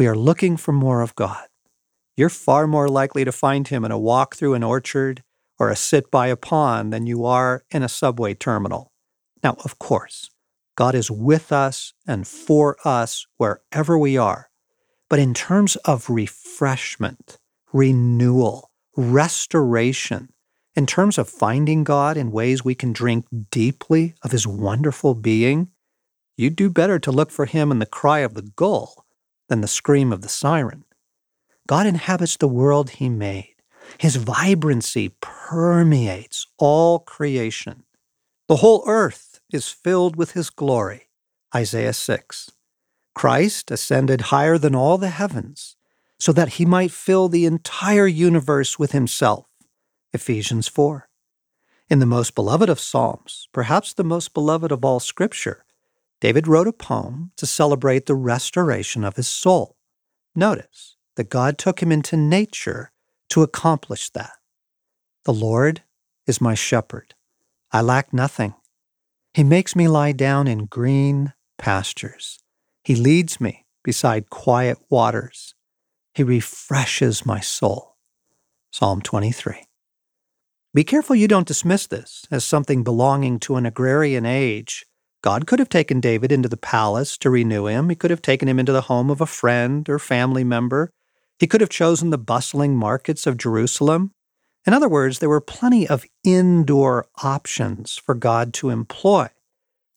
we are looking for more of God. You're far more likely to find him in a walk through an orchard or a sit by a pond than you are in a subway terminal. Now, of course, God is with us and for us wherever we are. But in terms of refreshment, renewal, restoration, in terms of finding God in ways we can drink deeply of his wonderful being, you'd do better to look for him in the cry of the gull than the scream of the siren. God inhabits the world he made. His vibrancy permeates all creation. The whole earth is filled with his glory. Isaiah 6. Christ ascended higher than all the heavens so that he might fill the entire universe with himself. Ephesians 4. In the most beloved of Psalms, perhaps the most beloved of all Scripture, David wrote a poem to celebrate the restoration of his soul. Notice that God took him into nature to accomplish that. The Lord is my shepherd. I lack nothing. He makes me lie down in green pastures. He leads me beside quiet waters. He refreshes my soul. Psalm 23. Be careful you don't dismiss this as something belonging to an agrarian age. God could have taken David into the palace to renew him. He could have taken him into the home of a friend or family member. He could have chosen the bustling markets of Jerusalem. In other words, there were plenty of indoor options for God to employ.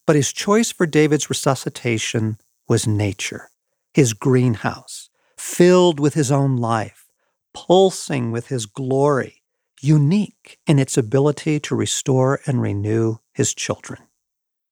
But his choice for David's resuscitation was nature, his greenhouse, filled with his own life, pulsing with his glory, unique in its ability to restore and renew his children.